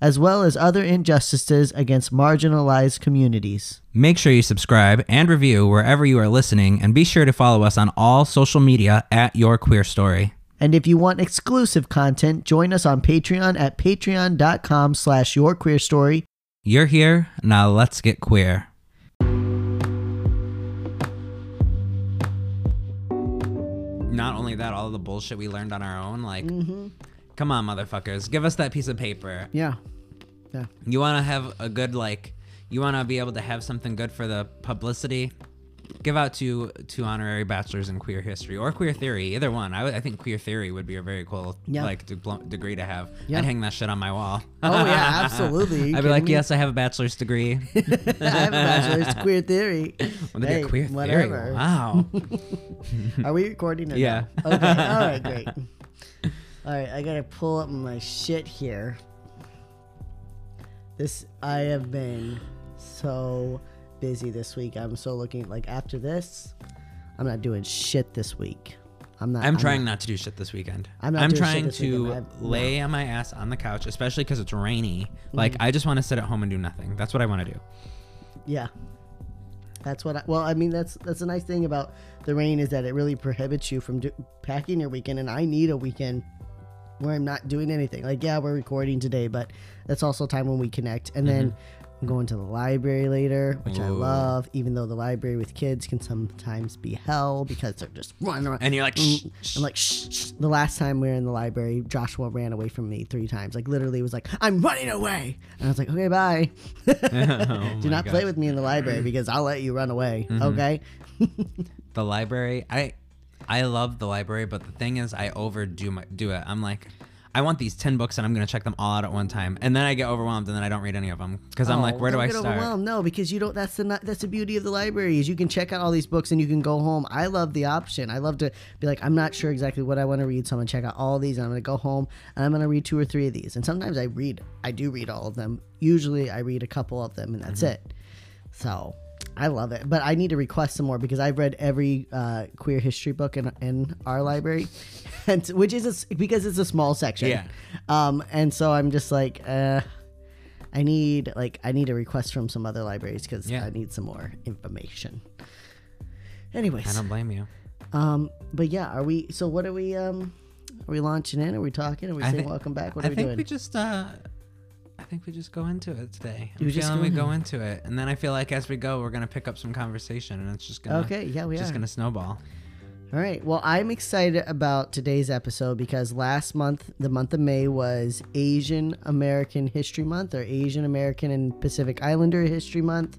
as well as other injustices against marginalized communities. Make sure you subscribe and review wherever you are listening, and be sure to follow us on all social media at Your Queer Story. And if you want exclusive content, join us on Patreon at patreon.com slash yourqueerstory. You're here, now let's get queer. Not only that, all the bullshit we learned on our own, like, mm-hmm. Come on, motherfuckers, give us that piece of paper. Yeah. Yeah. You want to have a good like, you want to be able to have something good for the publicity. Give out two two honorary bachelors in queer history or queer theory, either one. I, I think queer theory would be a very cool Yeah. like diplo- degree to have. Yeah. I'd hang that shit on my wall. Oh, yeah, absolutely. I'd be like, me? yes, I have a bachelor's degree. I have a bachelor's in queer theory. Well, Hey, queer whatever. theory. Wow. Are we recording? Or Yeah. Okay. All right. Great. All right. I gotta pull up my shit here. This I have been so busy this week. I'm so looking like after this, I'm not doing shit this week. I'm not. I'm trying not to do shit this weekend. I'm I'm, not trying to. I've- lay on my ass on the couch, especially because it's rainy. Mm-hmm. Like I just want to sit at home and do nothing. That's what I want to do. Yeah. That's what I, well, I mean, that's that's a nice thing about the rain is that it really prohibits you from do, packing your weekend, and I need a weekend where I'm not doing anything. Like, yeah, we're recording today, but that's also time when we connect. And then I'm going to the library later, which I love, even though the library with kids can sometimes be hell because they're just running around. And you're like, shh, Mm, shh. I'm like, shh, shh. The last time we were in the library, Joshua ran away from me three times. Like, literally was like, I'm running away. And I was like, okay, bye. Oh Do not play gosh. Mm-hmm. with me in the library because I'll let you run away. Okay. the library i i love the library but the thing is i overdo my do it i'm like i want these 10 books and i'm gonna check them all out at one time and then i get overwhelmed and then i don't read any of them because i'm like Oh, where do i get start Overwhelmed. No, because you don't. That's the not- that's the beauty of the library is you can check out all these books and you can go home. I love the option. I love to be like, I'm not sure exactly what I want to read, so I'm gonna check out all these and I'm gonna go home and I'm gonna read two or three of these. And sometimes I read. I do read all of them. Usually I read a couple of them and that's Mm-hmm. it. So. I love it, but I need to request some more because I've read every uh, queer history book in, in our library, and which is a because it's a small section. Yeah. Um, and so I'm just like, uh, I need like I need a request from some other libraries because Yeah. I need some more information. Anyways, I don't blame you um, but yeah, are we? So what are we? Um, are we launching in? Are we talking? Are we I saying thi- welcome back? What i are we think doing? we just uh i think we just go into it today i'm You just feeling we go in. into it and then i feel like as we go we're gonna pick up some conversation and it's just gonna okay, yeah, we just are. gonna snowball All right. Well, I'm excited about today's episode because last month, the month of May, was Asian American History Month or Asian American and Pacific Islander History Month.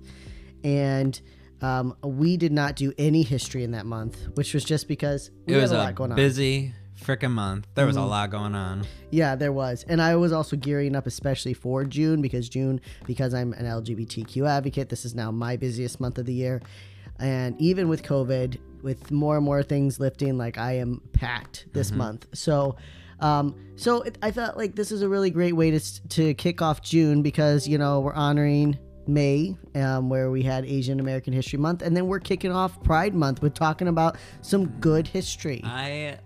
And um, we did not do any history in that month, which was just because we it had was a a, lot going on. busy freaking month there was a Mhm. lot going on Yeah, there was. And I was also gearing up especially for June because June, because I'm an LGBTQ advocate, this is now my busiest month of the year. And even with COVID, with more and more things lifting, like I am packed this month. So, um, so it, I thought like this is a really great way to to kick off June because you know we're honoring May, um, where we had Asian American History Month, and then we're kicking off Pride Month with talking about some good history. I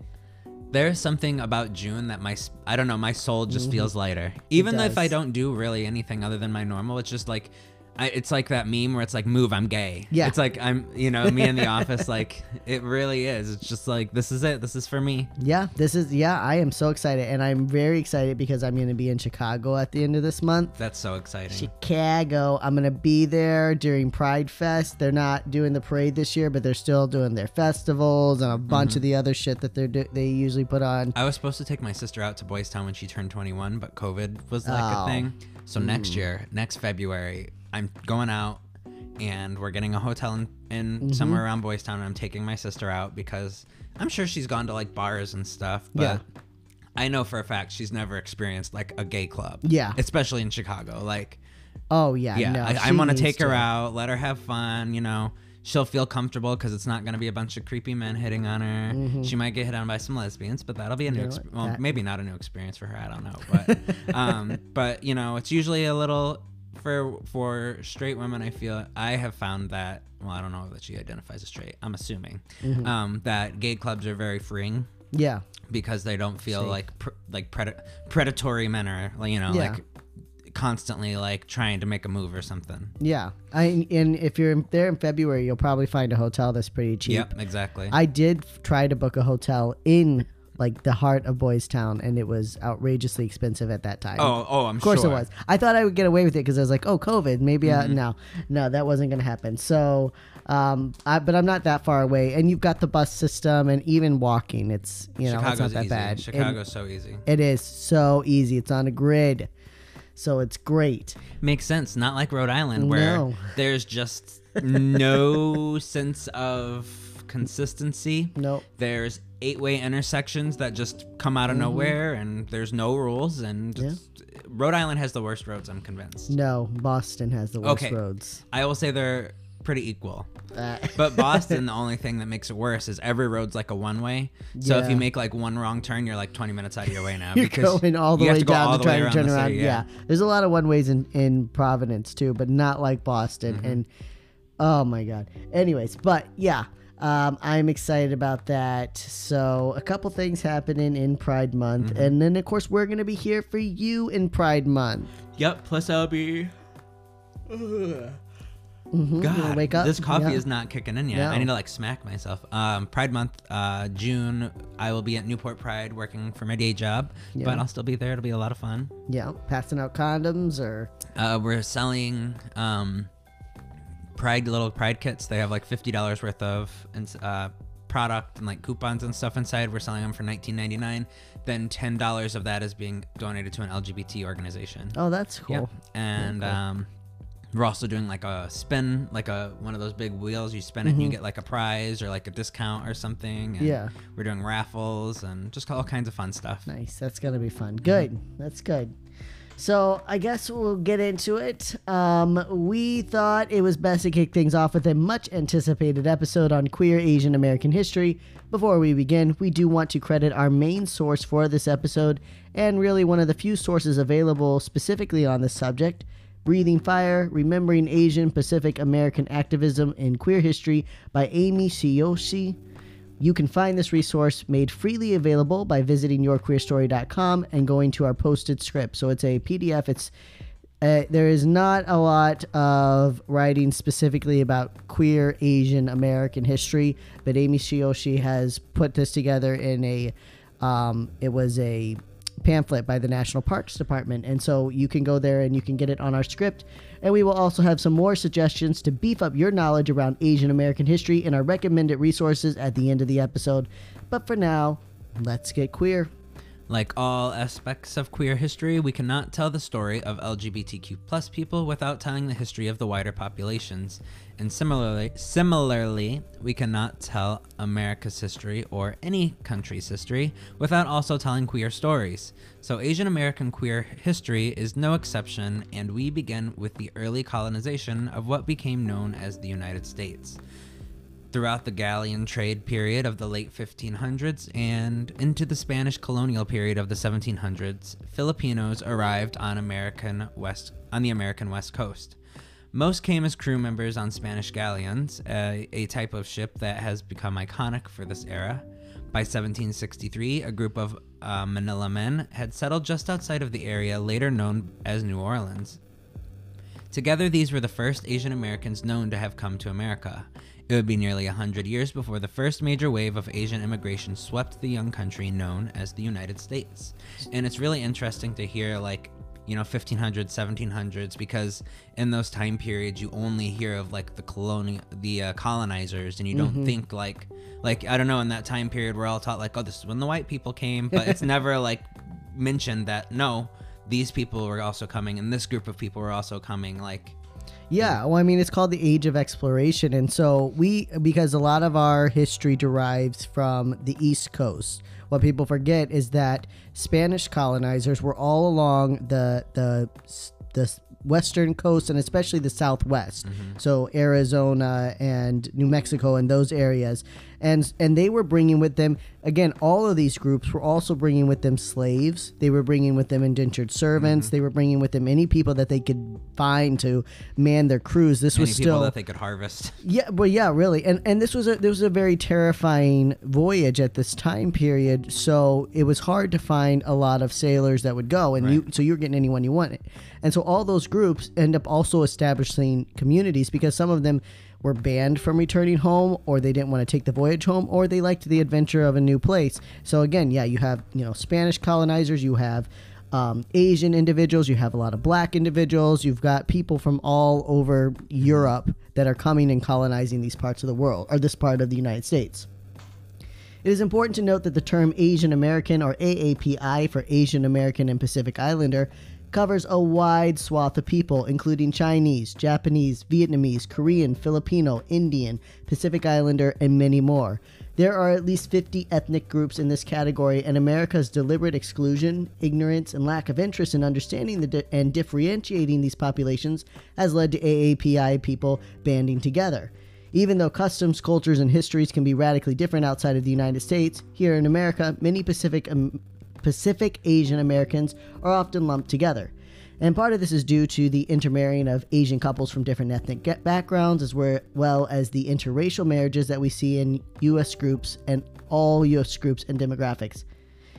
there's something about June that my I don't know my soul just feels lighter. Even if I Mm-hmm. don't do really anything other than my normal, it's just like I, it's like that meme where it's like move I'm gay. Yeah. It's like I'm you know me in the office like it really is. It's just like this is it. This is for me. Yeah, this is yeah, I am so excited and I'm very excited because I'm going to be in Chicago at the end of this month. That's so exciting. Chicago. I'm going to be there during Pride Fest. They're not doing the parade this year, but they're still doing their festivals and a bunch mm-hmm. of the other shit that they're do- they usually put on. I was supposed to take my sister out to Boys Town when she turned 21, but COVID was like Oh. a thing. So next mm. year, next February, I'm going out and we're getting a hotel in, in somewhere around Boys Town. And I'm taking my sister out because I'm sure she's gone to like bars and stuff, but Yeah. I know for a fact she's never experienced like a gay club. Yeah. Especially in Chicago. Like, Oh yeah, yeah, no, I, she want to take her out, let her have fun, you know. she'll feel comfortable because it's not going to be a bunch of creepy men hitting on her. Mm-hmm. She might get hit on by some lesbians, but that'll be a new, know exp- well, maybe not a new experience for her. I don't know, but um, but you know, it's usually a little for for straight women. I feel I have found that. Well, I don't know that she identifies as straight. I'm assuming Mm-hmm. um, that gay clubs are very freeing Yeah. because they don't feel like pr- like pred- predatory men are like you know Yeah. like constantly like trying to make a move or something. Yeah. I and if you're in- there in February, you'll probably find a hotel that's pretty cheap. Yep, exactly. I did f- try to book a hotel in like the heart of Boys Town, and it was outrageously expensive at that time. oh, oh, I'm Of course sure. it was. I thought I would get away with it because I was like, oh, COVID, maybe. I, Mm-hmm. no, no, that wasn't going to happen. So, um, I, but I'm not that far away, and you've got the bus system, and even walking, it's you know, it's not that easy. bad. Chicago's so easy. it is so easy. It's on a grid, so it's great. Makes sense. Not like Rhode Island where No. there's just no sense of consistency. Nope. There's eight-way intersections that just come out of nowhere, and there's no rules. And Mm-hmm. Yeah. Rhode Island has the worst roads. I'm convinced. No, Boston has the worst Okay. roads. I will say they're pretty equal. Uh, But Boston, the only thing that makes it worse is every road's like a one way. So if you make like one wrong turn, you're like 20 minutes out of your way now. You're because going all the way down to try to turn around. city, yeah. there's a lot of one ways in in Providence too, but not like Boston. Mm-hmm. And oh my god. Anyways, but yeah. Um, I'm excited about that. So, a couple things happening in Pride Month, Mm-hmm. and then of course we're gonna be here for you in Pride Month. Yep. Plus, I'll be. Mm-hmm. God, wake up. this coffee Yeah. is not kicking in yet. No. I need to like smack myself. Um, Pride Month, uh, June, I will be at Newport Pride working for my day job, Yeah. but I'll still be there. It'll be a lot of fun. Yeah, passing out condoms or Uh, we're selling um, Pride little Pride kits. They have like fifty dollars worth of uh, product and like coupons and stuff inside. We're selling them for nineteen ninety nine. Then ten dollars of that is being donated to an LGBT organization. oh, that's cool. Yep. And cool. um, we're also doing like a spin, like a one of those big wheels. You spin it and you get like a prize or like a discount or something. And Mm-hmm. Yeah. We're doing raffles and just all kinds of fun stuff. Nice. That's gonna be fun. Good. That's good. So I guess we'll get into it. Um, we thought it was best to kick things off with a much anticipated episode on queer Asian American history. Before we begin, we do want to credit our main source for this episode, and really one of the few sources available specifically on this subject. Breathing Fire, Remembering Asian Pacific American Activism in Queer History by Amy Sueyoshi. You can find this resource made freely available by visiting yourqueerstory.com and going to our posted script. So it's a PDF. It's uh, there is not a lot of writing specifically about queer Asian American history, but Amy Sueyoshi has put this together in a. Um, it was a pamphlet by the National Parks Department, and so you can go there and you can get it on our script. And we will also have some more suggestions to beef up your knowledge around Asian American history in our recommended resources at the end of the episode. But for now, let's get queer. Like all aspects of queer history, we cannot tell the story of LGBTQ plus people without telling the history of the wider populations. And similarly, similarly, we cannot tell America's history or any country's history without also telling queer stories. So Asian American queer history is no exception, and we begin with the early colonization of what became known as the United States throughout the galleon trade period of the late 1500s and into the Spanish colonial period of the 1700s, Filipinos arrived on American west on the American west coast. Most came as crew members on Spanish galleons, a, a type of ship that has become iconic for this era. By 1763, a group of uh, Manila men had settled just outside of the area later known as New Orleans. Together, these were the first Asian Americans known to have come to America. It would be nearly a hundred years before the first major wave of Asian immigration swept the young country known as the United States. And it's really interesting to hear, like, you know, 1500s, 1700s, because in those time periods, you only hear of like the colonial, the uh, colonizers, and you don't think like, like I don't know, in that time period, we're all taught like, oh, this is when the white people came, but it's never like mentioned that no, these people were also coming, and this group of people were also coming, like. Yeah, mm. well, I mean, it's called the Age of Exploration, and so we because a lot of our history derives from the East Coast. What people forget is that Spanish colonizers were all along the the the western coast and especially the southwest. Mm-hmm. So Arizona and New Mexico and those areas. And and they were bringing with them again all of these groups were also bringing with them slaves. They were bringing with them indentured servants. Mm-hmm. They were bringing with them any people that they could find to man their crews. This Many was people still that they could harvest. yeah, but yeah, really, and and this was a this was a very terrifying voyage at this time period. So it was hard to find a lot of sailors that would go, and you so you're getting anyone you wanted, and so all those groups end up also establishing communities because some of them were banned from returning home, or they didn't want to take the voyage home, or they liked the adventure of a new place. So again, yeah, you have you know Spanish colonizers, you have um, Asian individuals, you have a lot of black individuals, you've got people from all over Europe that are coming and colonizing these parts of the world, or this part of the United States. It is important to note that the term Asian American, or AAPI for Asian American and Pacific Islander, covers a wide swath of people, including Chinese, Japanese, Vietnamese, Korean, Filipino, Indian, Pacific Islander, and many more. There are at least 50 ethnic groups in this category, and America's deliberate exclusion, ignorance, and lack of interest in understanding di- and differentiating these populations has led to AAPI people banding together. Even though customs, cultures, and histories can be radically different outside of the United States, here in America, many Pacific Pacific Asian Americans are often lumped together. And part of this is due to the intermarrying of Asian couples from different ethnic backgrounds, as well as the interracial marriages that we see in U.S. groups and all U.S. groups and demographics.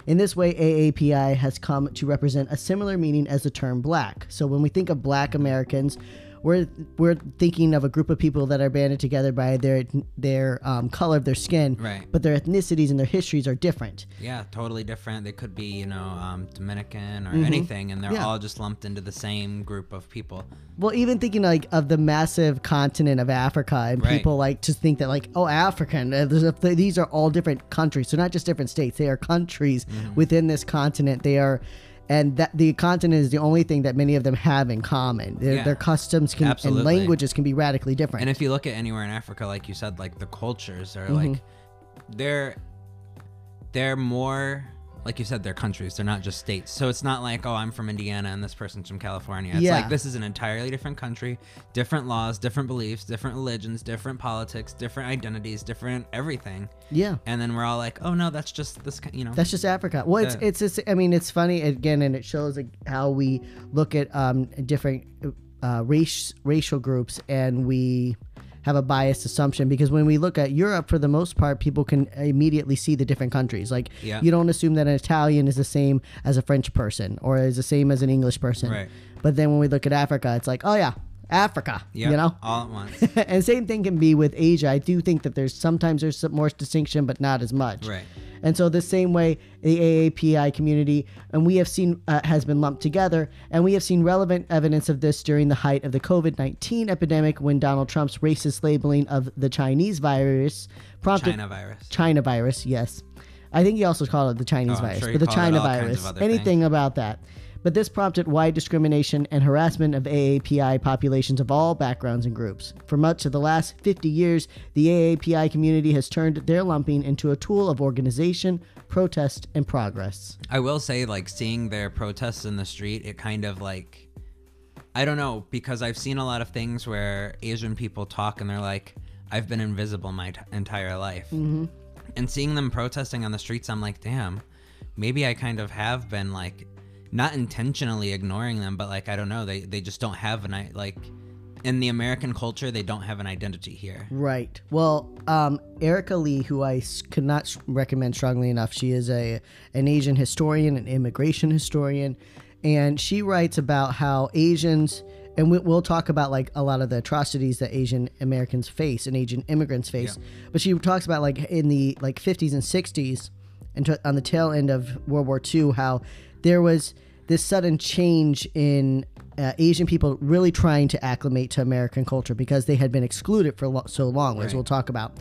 In this way, AAPI has come to represent a similar meaning as the term black. So when we think of black Americans, we're we're thinking of a group of people that are banded together by their their um, color of their skin, Right. but their ethnicities and their histories are different. Yeah, totally different. They could be, you know, um, Dominican or anything, and they're Mm-hmm. Yeah. all just lumped into the same group of people. Well, even thinking like of the massive continent of Africa, and Right. people like to think that like, oh, African. uh, a- These are all different countries. So not just different states; they are countries Mm-hmm. within this continent. They are, and that the continent is the only thing that many of them have in common. Their, Yeah. their customs can, and languages can be radically different. And if you look at anywhere in Africa, like you said, like the cultures are Mm-hmm. like they're they're more like you said, they're countries. They're not just states. So it's not like, oh, I'm from Indiana and this person's from California. It's Yeah. like this is an entirely different country, different laws, different beliefs, different religions, different politics, different identities, different everything. yeah. And then we're all like, oh no, that's just this, you know. That's just Africa. Well, it's Yeah. it's just, I mean, it's funny again, and it shows like, how we look at um, different uh, race racial groups, and we have a biased assumption because when we look at Europe, for the most part, people can immediately see the different countries. Like, Yeah. you don't assume that an Italian is the same as a French person or is the same as an English person. Right. But then when we look at Africa, it's like, oh yeah, Africa. yeah, You know. all at once. and same thing can be with Asia. I do think that there's sometimes there's some more distinction, but not as much. Right. And so the same way the AAPI community and we have seen uh, has been lumped together, and we have seen relevant evidence of this during the height of the COVID-19 epidemic when Donald Trump's racist labeling of the Chinese virus prompted China virus. China virus. Yes, I think he also called it the Chinese Oh, virus, sure but the China all kinds of virus. Anything about that. But this prompted wide discrimination and harassment of AAPI populations of all backgrounds and groups. For much of the last 50 years, the AAPI community has turned their lumping into a tool of organization, protest, and progress. I will say, like, seeing their protests in the street, it kind of like, I don't know, because I've seen a lot of things where Asian people talk and they're like, I've been invisible my t- entire life. Mm-hmm. And seeing them protesting on the streets, I'm like, damn, maybe I kind of have been like, not intentionally ignoring them, but like, I don't know, they, they just don't have an, I like, in the American culture, they don't have an identity here. Right. Well, um, Erika Lee, who I could not recommend strongly enough, she is a an Asian historian, an immigration historian, and she writes about how Asians, and we, we'll talk about like a lot of the atrocities that Asian Americans face and Asian immigrants face. But she talks about like in the like 50s and 60s, and t- on the tail end of World War II, how there was this sudden change in uh, Asian people really trying to acclimate to American culture because they had been excluded for lo- so long, as we'll talk about.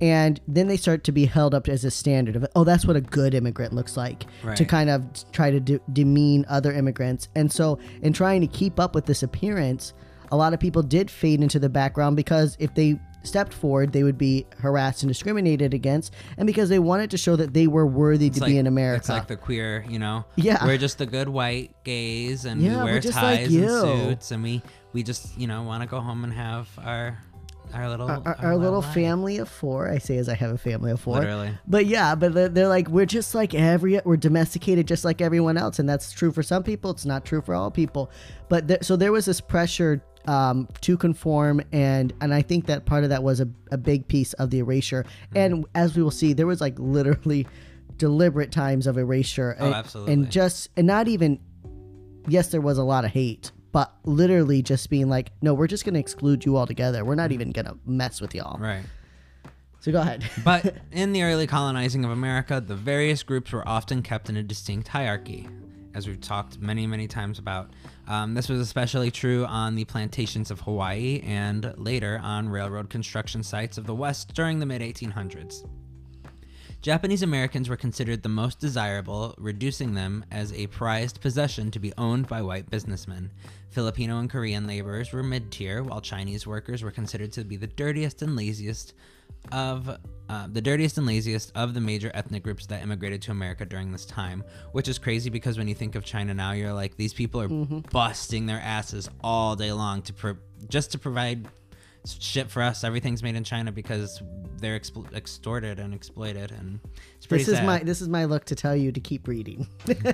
And then they start to be held up as a standard of, oh, that's what a good immigrant looks like, to kind of try to de- demean other immigrants. And so, in trying to keep up with this appearance, a lot of people did fade into the background because if they stepped forward, they would be harassed and discriminated against, and because they wanted to show that they were worthy to It's be in America. It's like the queer, you know. Yeah. We're just the good white gays, and Yeah, we wear just like ties and suits, and we we just you know want to go home and have our our little our, our, our little life. family of four. I say as I have a family of four. Literally. But yeah, but they're, they're like we're just like every we're domesticated just like everyone else, and that's true for some people. It's not true for all people. But there, so there was this pressure um, to conform, and and I think that part of that was a, a big piece of the erasure. Mm-hmm. And as we will see, there was like literally deliberate times of erasure. Oh, and, absolutely. And just and not even yes, there was a lot of hate, but literally just being like, no, we're just gonna exclude you altogether. We're not even gonna mess with y'all. Right. So go ahead. But in the early colonizing of America, the various groups were often kept in a distinct hierarchy, as we've talked many, many times about. Um, this was especially true on the plantations of Hawaii and later on railroad construction sites of the West during the mid 1800s. Japanese Americans were considered the most desirable, reducing them as a prized possession to be owned by white businessmen. Filipino and Korean laborers were mid tier, while Chinese workers were considered to be the dirtiest and laziest of uh, the dirtiest and laziest of the major ethnic groups that immigrated to America during this time, which is crazy because when you think of China now, you're like these people are busting their asses all day long to pro- just to provide shit for us. Everything's made in China because they're expl- extorted and exploited, and it's pretty This is sad. my this is my look to tell you to keep reading.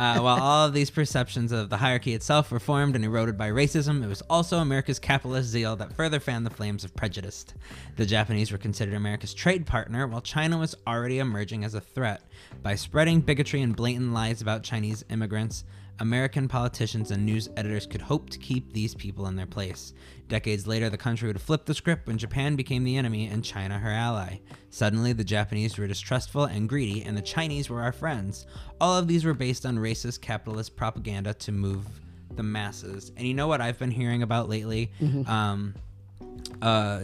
Uh, while all of these perceptions of the hierarchy itself were formed and eroded by racism, it was also America's capitalist zeal that further fanned the flames of prejudice. The Japanese were considered America's trade partner, while China was already emerging as a threat. By spreading bigotry and blatant lies about Chinese immigrants, American politicians and news editors could hope to keep these people in their place. Decades later, the country would flip the script when Japan became the enemy and China her ally. Suddenly, the Japanese were distrustful and greedy, and the Chinese were our friends. All of these were based on racist capitalist propaganda to move the masses. And you know what I've been hearing about lately? Um, uh,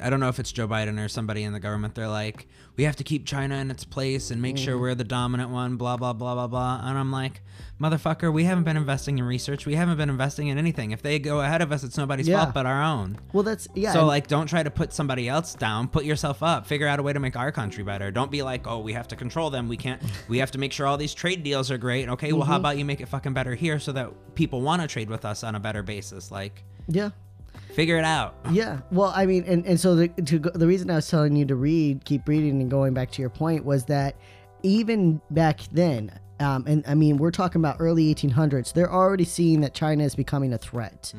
I don't know if it's Joe Biden or somebody in the government. They're like, we have to keep China in its place and make sure we're the dominant one, blah, blah, blah, blah, blah. And I'm like, motherfucker, we haven't been investing in research. We haven't been investing in anything. If they go ahead of us, it's nobody's Yeah. fault but our own. well, that's yeah. So, like, don't try to put somebody else down. Put yourself up. Figure out a way to make our country better. Don't be like, oh, we have to control them. We can't. We have to make sure all these trade deals are great. Okay, well, Mm-hmm. how about you make it fucking better here so that people want to trade with us on a better basis? Like, yeah. Figure it out. Yeah. Well, I mean, and, and so the to the reason I was telling you to read, keep reading, and going back to your point was that even back then, um, and I mean, we're talking about early 1800s. They're already seeing that China is becoming a threat,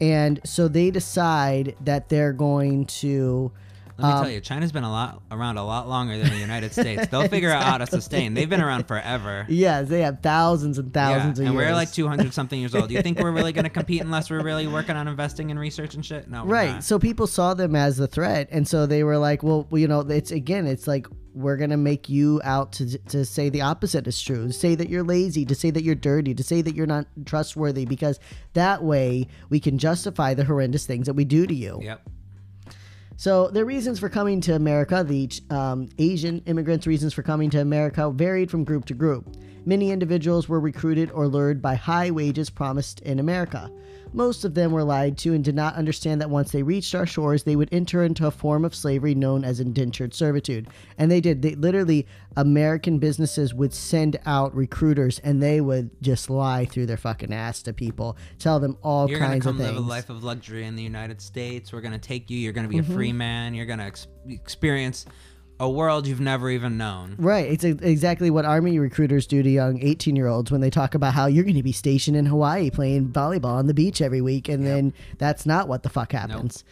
and so they decide that they're going to. Let me Um, tell you, China's been a lot around a lot longer than the United States. They'll figure out how to sustain. They've been around forever. Yeah, they have thousands and thousands yeah, of and years. we're like 200 something years old. Do you think we're really going to compete unless we're really working on investing in research and shit? No, we're right not. so people saw them as the threat and so they were like well you know it's again it's like we're gonna make you out to, to say the opposite is true to say that you're lazy to say that you're dirty to say that you're not trustworthy because that way we can justify the horrendous things that we do to you Yep. So their reasons for coming to America, the um, Asian immigrants' reasons for coming to America varied from group to group. Many individuals were recruited or lured by high wages promised in America. Most of them were lied to and did not understand that once they reached our shores, they would enter into a form of slavery known as indentured servitude. And they did. They literally, American businesses would send out recruiters and they would just lie through their fucking ass to people, tell them all You're gonna kinds come of things. live a life of luxury in the United States. We're gonna take you. You're gonna be Mm-hmm. a free man. You're gonna ex- experience a world you've never even known. Right. It's ex- exactly what Army recruiters do to young 18 year olds when they talk about how you're going to be stationed in Hawaii playing volleyball on the beach every week. And then that's not what the fuck happens.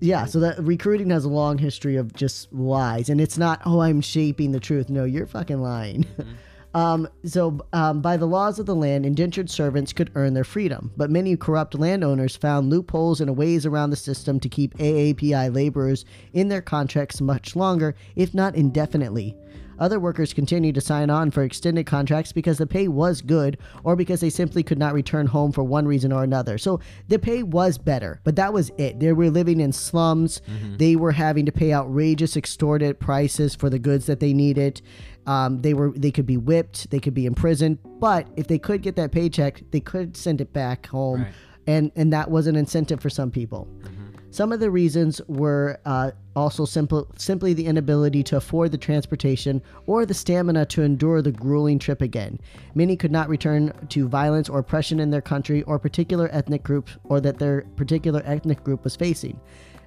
Yeah. So that recruiting has a long history of just lies. And it's not, oh, I'm shaping the truth. No, you're fucking lying. Mm-hmm. Um, so, um, by the laws of the land, indentured servants could earn their freedom, but many corrupt landowners found loopholes and ways around the system to keep AAPI laborers in their contracts much longer, if not indefinitely. Other workers continued to sign on for extended contracts because the pay was good or because they simply could not return home for one reason or another. So the pay was better, but that was it. They were living in slums. They were having to pay outrageous, extorted prices for the goods that they needed. Um, they were they could be whipped, they could be imprisoned, but if they could get that paycheck, they could send it back home, Right. and and that was an incentive for some people. Some of the reasons were uh, also simple, simply the inability to afford the transportation or the stamina to endure the grueling trip again. Many could not return to violence or oppression in their country or particular ethnic group or that their particular ethnic group was facing.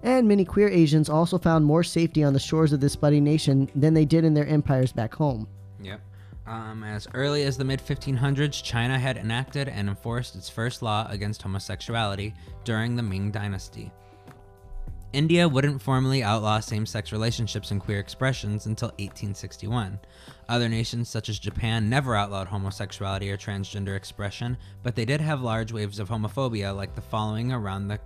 And many queer Asians also found more safety on the shores of this budding nation than they did in their empires back home. Yep. Um, as early as the mid 1500s, China had enacted and enforced its first law against homosexuality during the Ming Dynasty. India wouldn't formally outlaw same sex relationships and queer expressions until 1861. Other nations, such as Japan, never outlawed homosexuality or transgender expression, but they did have large waves of homophobia, like the following around the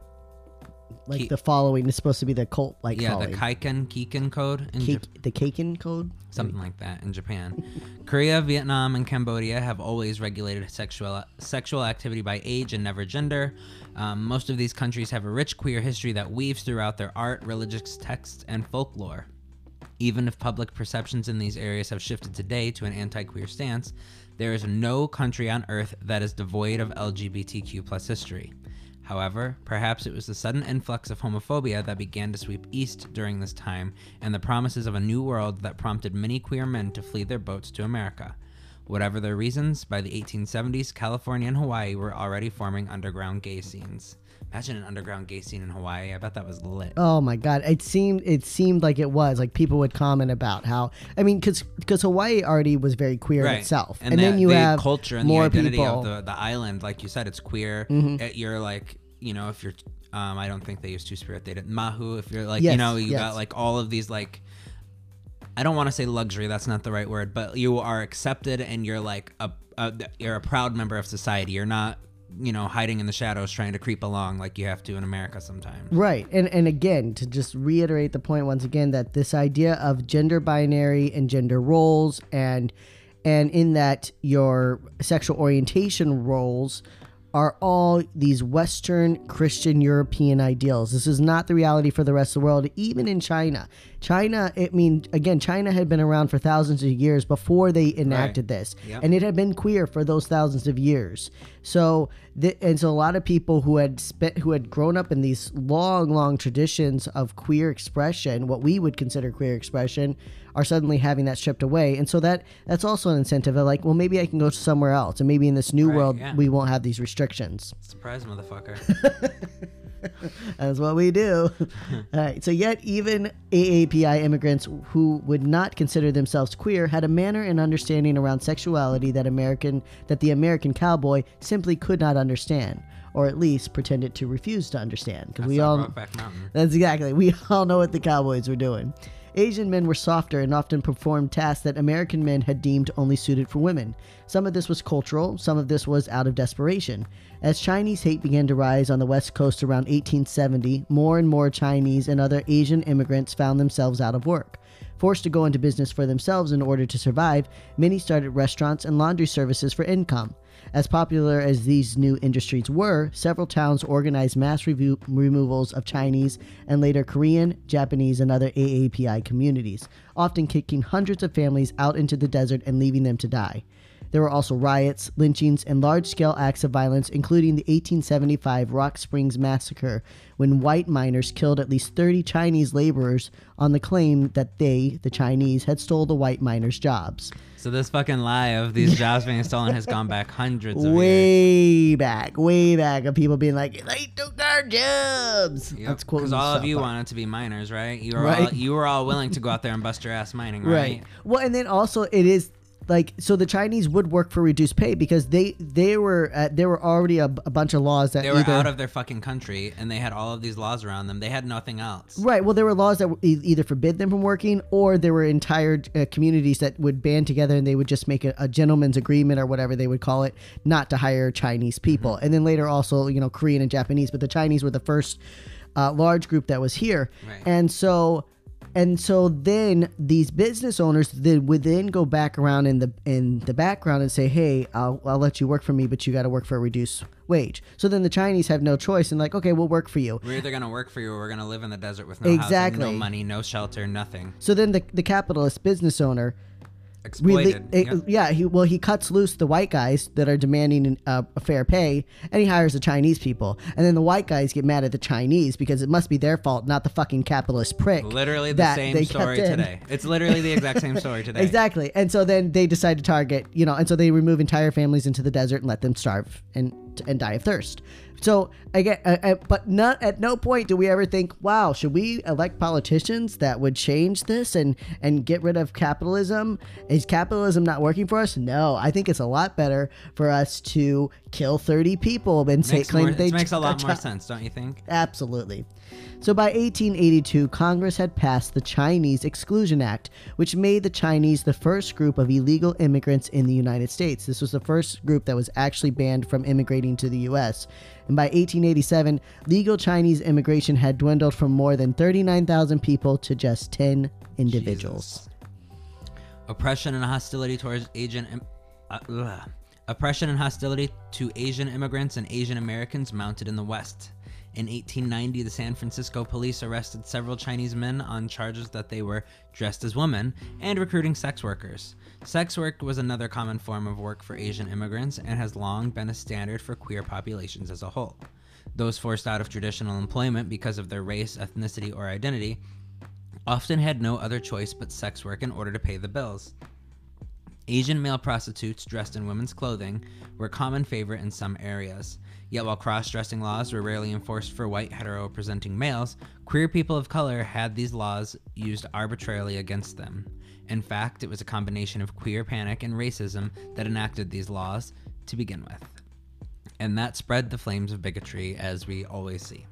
Like Ki- the following is supposed to be the cult like yeah following. the Kaiken Kiken code in Japan. Cake, the Kaken code. something like that in Japan. Korea, Vietnam, and Cambodia have always regulated sexual sexual activity by age and never gender. Um, most of these countries have a rich queer history that weaves throughout their art, religious texts, and folklore. Even if public perceptions in these areas have shifted today to an anti-queer stance, there is no country on earth that is devoid of LGBTQ plus history. However, perhaps it was the sudden influx of homophobia that began to sweep east during this time and the promises of a new world that prompted many queer men to flee their boats to America. Whatever their reasons, by the 1870s, California and Hawaii were already forming underground gay scenes. Imagine an underground gay scene in Hawaii. I bet that was lit. Oh my god! It seemed it seemed like it was like people would comment about how I mean because because Hawaii already was very queer in itself, and, the, then you the have culture and more the identity people. Mm-hmm. of the, the island, like you said, it's queer. Uh, You're like, you know, if you're, um, I don't think they use two spirit. They did Mahu. If you're like, you know, you yes. got like all of these like. I don't want to say luxury. That's not the right word, but you are accepted and you're like a, a you're a proud member of society. You're not, you know, hiding in the shadows trying to creep along like you have to in America sometimes. Right. And and again, to just reiterate the point once again that this idea of gender binary and gender roles and and in that your sexual orientation roles are all these Western Christian European ideals. This is not the reality for the rest of the world, even in China. China, I mean, again, China had been around for thousands of years before they enacted this, Yep. and it had been queer for those thousands of years. So, th- and so a lot of people who had spent, who had grown up in these long, long traditions of queer expression, what we would consider queer expression, are suddenly having that stripped away. And so that that's also an incentive of like, well, maybe I can go somewhere else, and maybe in this new Right, world yeah. we won't have these restrictions. Surprise, motherfucker. That's what we do. All right. So, yet even AAPI immigrants who would not consider themselves queer had a manner and understanding around sexuality that American that the American cowboy simply could not understand, or at least pretended to refuse to understand. Because we all that's exactly. We all know what the cowboys were doing. Asian men were softer and often performed tasks that American men had deemed only suited for women. Some of this was cultural, some of this was out of desperation. As Chinese hate began to rise on the West Coast around 1870, more and more Chinese and other Asian immigrants found themselves out of work. Forced to go into business for themselves in order to survive, many started restaurants and laundry services for income. As popular as these new industries were, several towns organized mass review- removals of Chinese and later Korean, Japanese, and other AAPI communities, often kicking hundreds of families out into the desert and leaving them to die. There were also riots, lynchings, and large scale acts of violence, including the 1875 Rock Springs Massacre, when white miners killed at least 30 Chinese laborers on the claim that they, the Chinese, had stole the white miners' jobs. So this fucking lie of these jobs being stolen has gone back hundreds of years. way back, way back of people being like, "They took our jobs." That's cool. Because all of you wanted to be miners, right? You were all Right. you were all willing to go out there and bust your ass mining, right? right? Well, and then also it is like so the Chinese would work for reduced pay because they they were uh, there were already a, a bunch of laws that They were either out of their fucking country and they had all of these laws around them. They had nothing else. Right. Well, there were laws that e- either forbid them from working, or there were entire uh, communities that would band together and they would just make a, a gentleman's agreement or whatever they would call it, not to hire Chinese people. Mm-hmm. And then later also, you know, Korean and Japanese, but the Chinese were the first uh, large group that was here. Right. And so. And so then these business owners then would then go back around in the in the background and say, "Hey, I'll, I'll let you work for me, but you got to work for a reduced wage." So then the Chinese have no choice and like, "Okay, we'll work for you." We're either gonna work for you or we're gonna live in the desert with no Exactly. housing, no money, no shelter, nothing. So then the, the capitalist business owner exploited. Really, Yep. yeah. He well, he cuts loose the white guys that are demanding uh, a fair pay, and he hires the Chinese people. And then the white guys get mad at the Chinese because it must be their fault, not the fucking capitalist prick. Literally the that same story today. It's literally the exact same story today. Exactly. And so then they decide to target, you know, and so they remove entire families into the desert and let them starve and and die of thirst. So again, uh, uh, but not at no point do we ever think, wow, should we elect politicians that would change this and and get rid of capitalism? Is capitalism not working for us? No, I think it's a lot better for us to kill 30 people and say Makes, claim more, they it makes a lot more sense, don't you think? Absolutely. So by 1882, Congress had passed the Chinese Exclusion Act, which made the Chinese the first group of illegal immigrants in the United States. This was the first group that was actually banned from immigrating to the U.S. And by 1887, legal Chinese immigration had dwindled from more than 39,000 people to just 10 individuals. Jesus. Oppression and hostility towards Asian. Uh. Oppression and hostility to Asian immigrants and Asian Americans mounted in the West. In 1890, the San Francisco police arrested several Chinese men on charges that they were dressed as women and recruiting sex workers. Sex work was another common form of work for Asian immigrants and has long been a standard for queer populations as a whole. Those forced out of traditional employment because of their race, ethnicity, or identity often had no other choice but sex work in order to pay the bills. Asian male prostitutes dressed in women's clothing were a common favorite in some areas. Yet while cross-dressing laws were rarely enforced for white hetero-presenting males, queer people of color had these laws used arbitrarily against them. In fact, it was a combination of queer panic and racism that enacted these laws to begin with. And that spread the flames of bigotry, as we always see.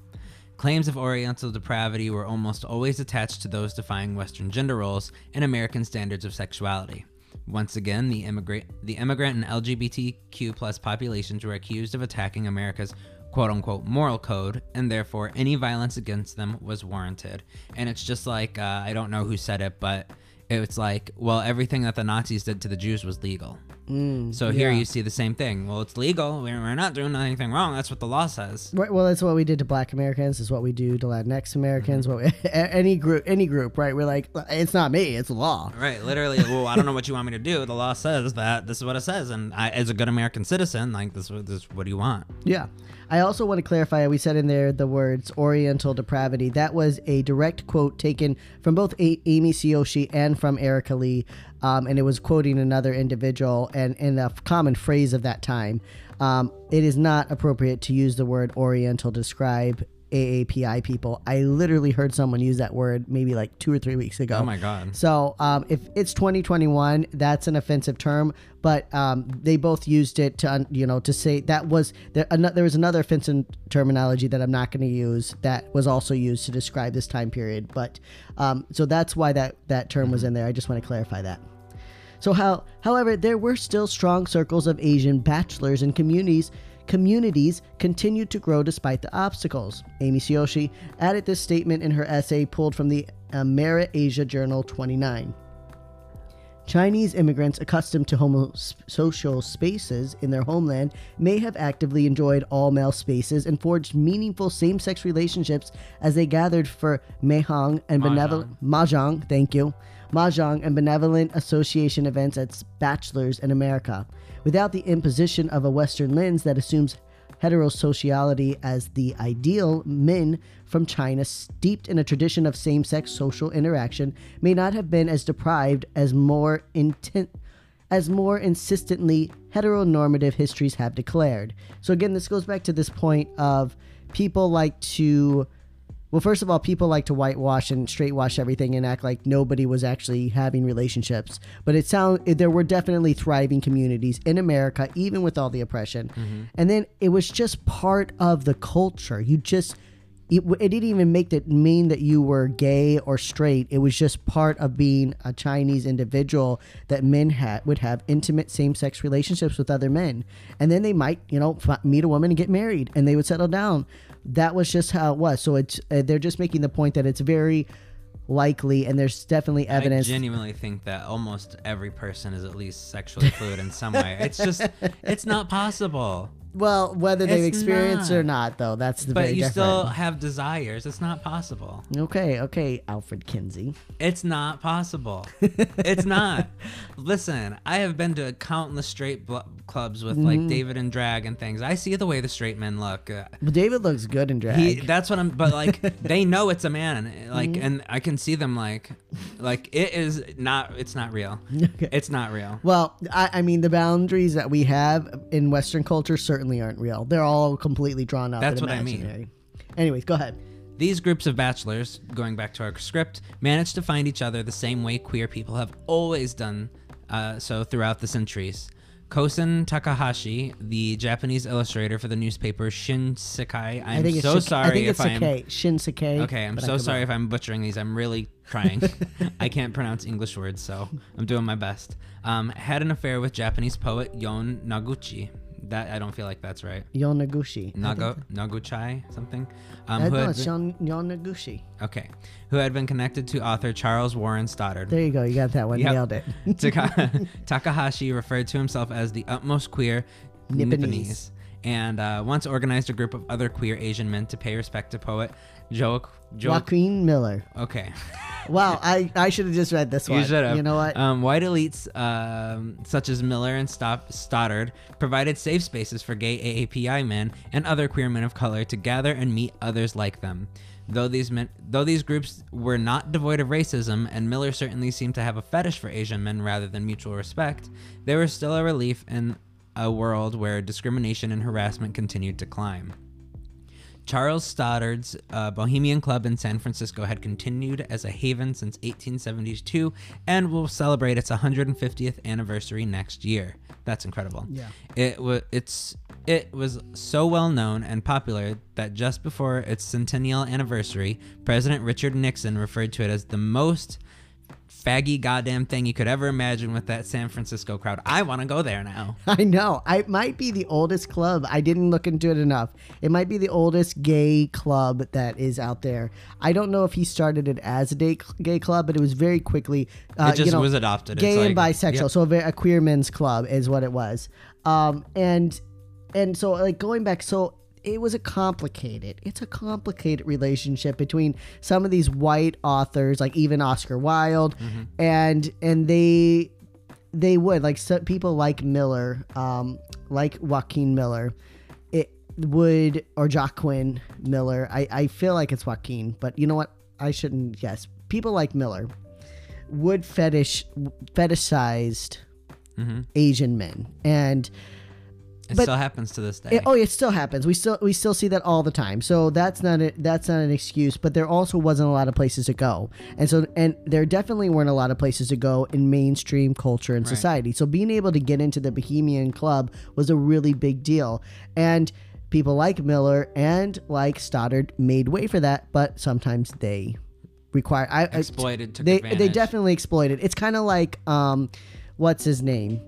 Claims of Oriental depravity were almost always attached to those defying Western gender roles and American standards of sexuality. Once again, the immigrant, the immigrant and LGBTQ plus populations were accused of attacking America's quote unquote moral code, and therefore any violence against them was warranted. And it's just like, uh, I don't know who said it, but it's like, well, everything that the Nazis did to the Jews was legal. Mm, so here yeah. you see the same thing. Well, it's legal. We're, we're not doing anything wrong. That's what the law says. Right, well, that's what we did to Black Americans. Is what we do to Latinx Americans. Mm-hmm. What we, any group, any group, right? We're like, it's not me, it's the law. Right, literally. Well, I don't know what you want me to do. The law says that this is what it says, and I, as a good American citizen, like this, this, what do you want? Yeah. I also want to clarify. We said in there the words Oriental depravity. That was a direct quote taken from both a- Amy Sueyoshi and from Erika Lee, um, and it was quoting another individual and in a common phrase of that time. Um, it is not appropriate to use the word Oriental to describe AAPI people. I literally heard someone use that word maybe like two or three weeks ago. Oh my God. So um, if it's 2021, that's an offensive term. But um, they both used it to, you know, to say that was there. An- there was another offensive terminology that I'm not going to use that was also used to describe this time period. But um, so that's why that that term was in there. I just want to clarify that. So how, however, there were still strong circles of Asian bachelors and communities. Communities continued to grow despite the obstacles. Amy Sueyoshi added this statement in her essay pulled from the Amerasia Journal 29. Chinese immigrants accustomed to homosocial spaces in their homeland may have actively enjoyed all male spaces and forged meaningful same sex relationships as they gathered for Mahjong and benevolent Mahjong, thank you, Mahjong and benevolent association events at bachelors in America. Without the imposition of a Western lens that assumes heterosociality as the ideal, men from China, steeped in a tradition of same sex social interaction, may not have been as deprived as more intent. As more insistently heteronormative histories have declared. So, again, this goes back to this point of people like to well, first of all, people like to whitewash and straightwash everything and act like nobody was actually having relationships. But it sound there were definitely thriving communities in America, even with all the oppression. Mm-hmm. And then it was just part of the culture. You just it, it didn't even make that mean that you were gay or straight. It was just part of being a Chinese individual that men had would have intimate same-sex relationships with other men, and then they might, you know, meet a woman and get married, and they would settle down. That was just how it was. So it's uh, they're just making the point that it's very likely, and there's definitely evidence. I genuinely think that almost every person is at least sexually fluid in some way. It's just, it's not possible. Well, whether they've It's experienced or not, though, that's the But very you different. still have desires. It's not possible. Okay, okay, Alfred Kinsey. It's not possible. it's not. Listen, I have been to countless straight bl- clubs with Mm-hmm. like David and drag and things. I see the way the straight men look. Uh, Well, David looks good in drag. he, that's what I'm. But like, they know it's a man. Like, Mm-hmm. and I can see them like, like it is not. It's not real. It's not real. well, I, I mean, the boundaries that we have in Western culture certainly aren't real. They're all completely drawn up. That's and what I mean. imaginary. Anyways, go ahead. These groups of bachelors, going back to our script, managed to find each other the same way queer people have always done uh, so throughout the centuries. Kosen Takahashi, the Japanese illustrator for the newspaper Shinsekai, I'm I think it's so Shik- sorry I think if I'm Sakai. Shinsekai. okay. I'm so sorry if I'm butchering these. I'm really trying. I can't pronounce English words, so I'm doing my best. Um, had an affair with Japanese poet Yone Noguchi. That I don't feel like that's right. Yonaguchi. Nago Naguchai something. Um, I who know had Yon, Yonaguchi. Okay. Who had been connected to author Charles Warren Stoddard. There you go. You got that one. Yep. Nailed it. Taka- Takahashi referred to himself as the utmost queer Nipponese. Nipponese, and uh, once organized a group of other queer Asian men to pay respect to poet. Joe Joaquin Miller. okay. Wow, I, I should have just read this one. You should have. You know what? Um, white elites um, such as Miller and Stop- Stoddard provided safe spaces for gay AAPI men and other queer men of color to gather and meet others like them. Though these men, though these groups were not devoid of racism, and Miller certainly seemed to have a fetish for Asian men rather than mutual respect, they were still a relief in a world where discrimination and harassment continued to climb. Charles Stoddard's uh, Bohemian Club in San Francisco had continued as a haven since 1872 and will celebrate its 150th anniversary next year. That's incredible. Yeah. It was it's it was so well known and popular that just before its centennial anniversary, President Richard Nixon referred to it as the most faggy goddamn thing you could ever imagine with that San Francisco crowd. I want to go there now. I know. I it might be the oldest club. I didn't look into it enough. It might be the oldest gay club that is out there. I don't know if he started it as a day, gay club, but it was very quickly. Uh, It just you know, was adopted. Gay and bisexual, Yep. so a, a queer men's club is what it was. Um, and and so like going back, so it was a complicated. It's a complicated relationship between some of these white authors, like even Oscar Wilde, Mm-hmm. and and they they would like so people like Miller, um, like Joaquin Miller, it would or Joaquin Miller. I I feel like it's Joaquin, but you know what? I shouldn't. guess people like Miller would fetish fetishized Mhm. Asian men, and It But- still happens to this day. it, oh, it still happens. We still we still see that all the time. So that's not a, that's not an excuse. But there also wasn't a lot of places to go, and so and there definitely weren't a lot of places to go in mainstream culture and Right. society. So being able to get into the Bohemian Club was a really big deal, and people like Miller and like Stoddard made way for that. But sometimes they require I, I- Exploited, took they advantage. they definitely exploited. It's kind of like um, what's his name?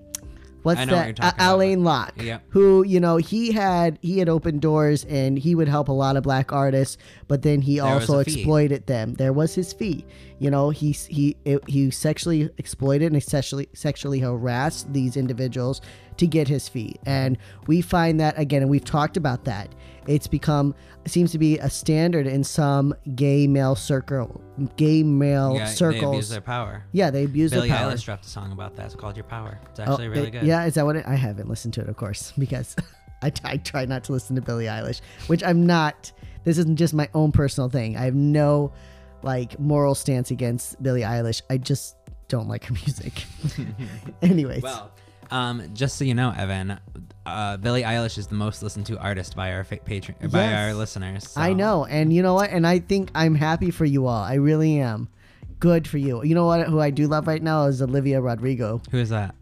What's what that? A- about. Alain Locke, Yeah. who you know he had he had opened doors and he would help a lot of black artists, but then he There also exploited them. There was his fee. You know he he it, he sexually exploited and sexually sexually harassed these individuals to get his fee, and we find that again, and we've talked about that. It's become seems to be a standard in some gay male circle, gay male circles, Yeah, They abuse their power. yeah, they abuse Billie their power. Eilish dropped a song about that. It's called Your Power. It's Oh, actually really it- good. Yeah, is that what it, I haven't listened to it, of course, because I, I try not to listen to Billie Eilish, which I'm not. This isn't just my own personal thing. I have no like moral stance against Billie Eilish. I just don't like her music. Anyways, Well, um, just so you know, Evan, uh, Billie Eilish is the most listened to artist by our fa- patron by our listeners. so- I know, and you know what? And I think I'm happy for you all. I really am. Good for you. You know what? Who I do love right now is Olivia Rodrigo. Who is that?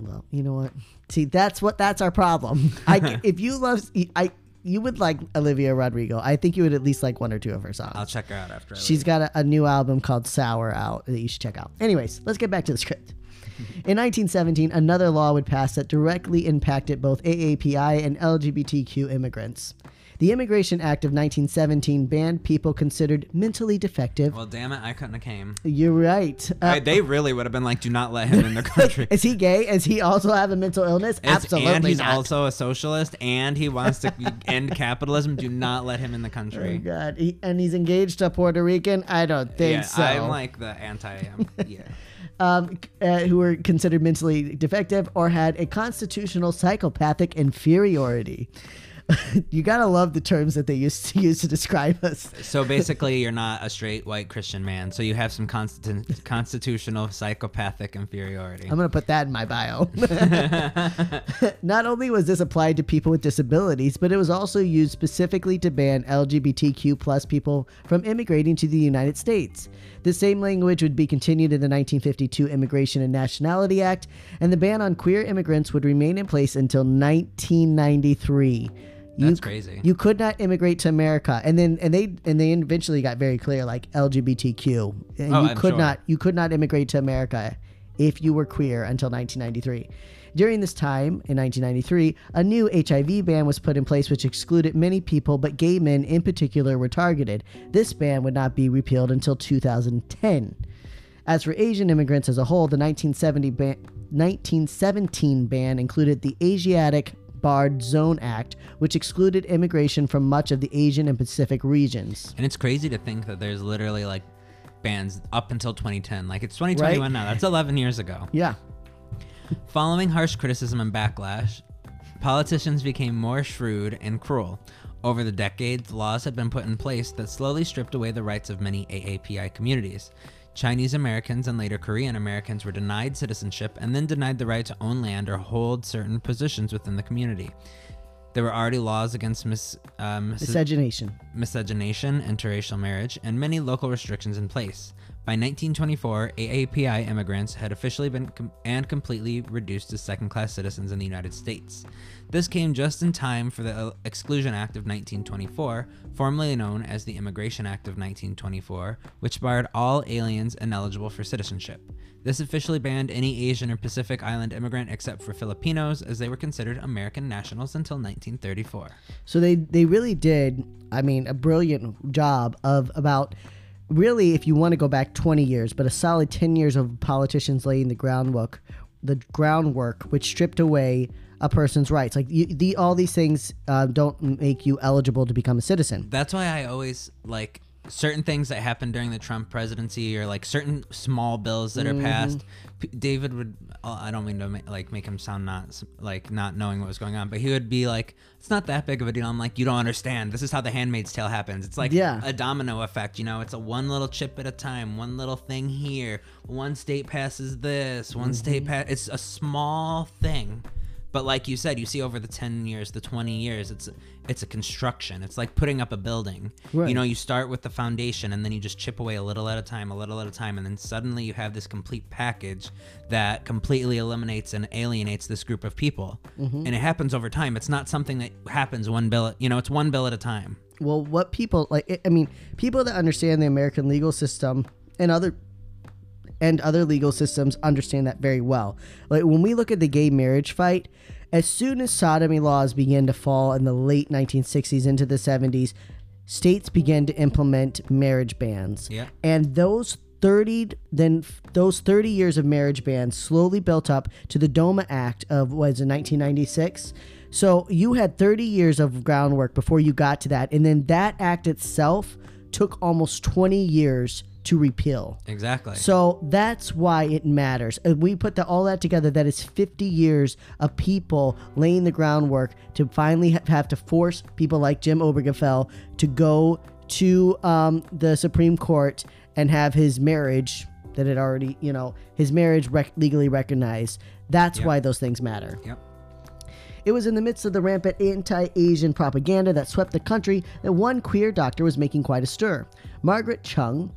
Well, you know what? See, that's what that's our problem. I if you love I you would like Olivia Rodrigo. I think you would at least like one or two of her songs. I'll check her out after. I She's got a, a new album called Sour out that you should check out. Anyways, let's get back to the script. In 1917, another law would pass that directly impacted both AAPI and LGBTQ immigrants. The Immigration Act of 1917 banned people considered mentally defective. Well, damn it, I couldn't have came. You're right. Uh, I- they really would have been like, do not let him in the country. is he gay? Does he also have a mental illness? It's- Absolutely and he's not. also a socialist, and he wants to end capitalism. Do not let him in the Oh, country. God. He, and he's engaged to Puerto Rican? I don't think yeah, so. I'm like the anti. Um, yeah. Um, uh, who were considered mentally defective or had a constitutional psychopathic inferiority. you gotta love the terms that they used to use to describe us. So basically, you're not a straight white Christian man. So you have some constant, constitutional psychopathic inferiority. I'm gonna put that in my bio. Not only was this applied to people with disabilities, but it was also used specifically to ban LGBTQ plus people from immigrating to the United States. The same language would be continued in the 1952 Immigration and Nationality Act, and the ban on queer immigrants would remain in place until 1993. You, That's crazy. You could not immigrate to America, and then and they and they eventually got very clear, like LGBTQ. And Oh, you I'm could sure. not you could not immigrate to America if you were queer until 1993. During this time, in 1993, a new HIV ban was put in place which excluded many people, but gay men in particular were targeted. This ban would not be repealed until 2010. As for Asian immigrants as a whole, the 1970 ban, 1917 ban included the Asiatic Barred Zone Act, which excluded immigration from much of the Asian and Pacific regions. And it's crazy to think that there's literally like bans up until 2010. Like it's 2021 now. That's 11 years ago. Yeah. Following harsh criticism and backlash, politicians became more shrewd and cruel. Over the decades, laws had been put in place that slowly stripped away the rights of many AAPI communities. Chinese Americans and later Korean Americans were denied citizenship and then denied the right to own land or hold certain positions within the community. There were already laws against mis- um, mis- Miscegenation. miscegenation, interracial marriage, and many local restrictions in place. By 1924, AAPI immigrants had officially been com- and completely reduced to second class citizens in the United States. This came just in time for the uh, Exclusion Act of 1924, formerly known as the Immigration Act of 1924, which barred all aliens ineligible for citizenship. This officially banned any Asian or Pacific Island immigrant except for Filipinos, as they were considered American nationals until 1934. So they they really did, I mean, a brilliant job of about really if you want to go back 20 years, but a solid 10 years of politicians laying the groundwork, the groundwork which stripped away a person's rights. Like you, the all these things uh, don't make you eligible to become a citizen. That's why I always like certain things that happened during the Trump presidency or like certain small bills that are passed. P- David would uh, I don't mean to like make him sound not like not knowing what was going on, but he would be like it's not that big of a deal. I'm like you don't understand. This is how the handmaid's tale happens. It's like Yeah. a domino effect, you know, it's a one little chip at a time, one little thing here. One state passes this, one state pass it's a small thing. But like you said, you see over the 10 years, the 20 years, it's it's a construction. It's like putting up a building. Right. You know, you start with the foundation and then you just chip away a little at a time, a little at a time, and then suddenly you have this complete package that completely eliminates and alienates this group of people. Mm-hmm. And it happens over time. It's not something that happens one bill, at, you know, it's one bill at a time. Well, what people like, I mean, people that understand the American legal system and other and other legal systems understand that very well. Like when we look at the gay marriage fight, as soon as sodomy laws began to fall in the late 1960s into the 70s, states began to implement marriage bans. Yeah. And those 30 then those 30 years of marriage bans slowly built up to the DOMA Act of was in 1996. So you had 30 years of groundwork before you got to that and then that act itself took almost 20 years to repeal. Exactly. So that's why it matters. And we put the, all that together. That is 50 years of people laying the groundwork to finally ha- have to force people like Jim Obergefell to go to um, the Supreme Court and have his marriage that had already, you know, his marriage rec- legally recognized. That's Yep. why those things matter. yep. It was in the midst of the rampant anti Asian propaganda that swept the country that one queer doctor was making quite a stir. Margaret Chung,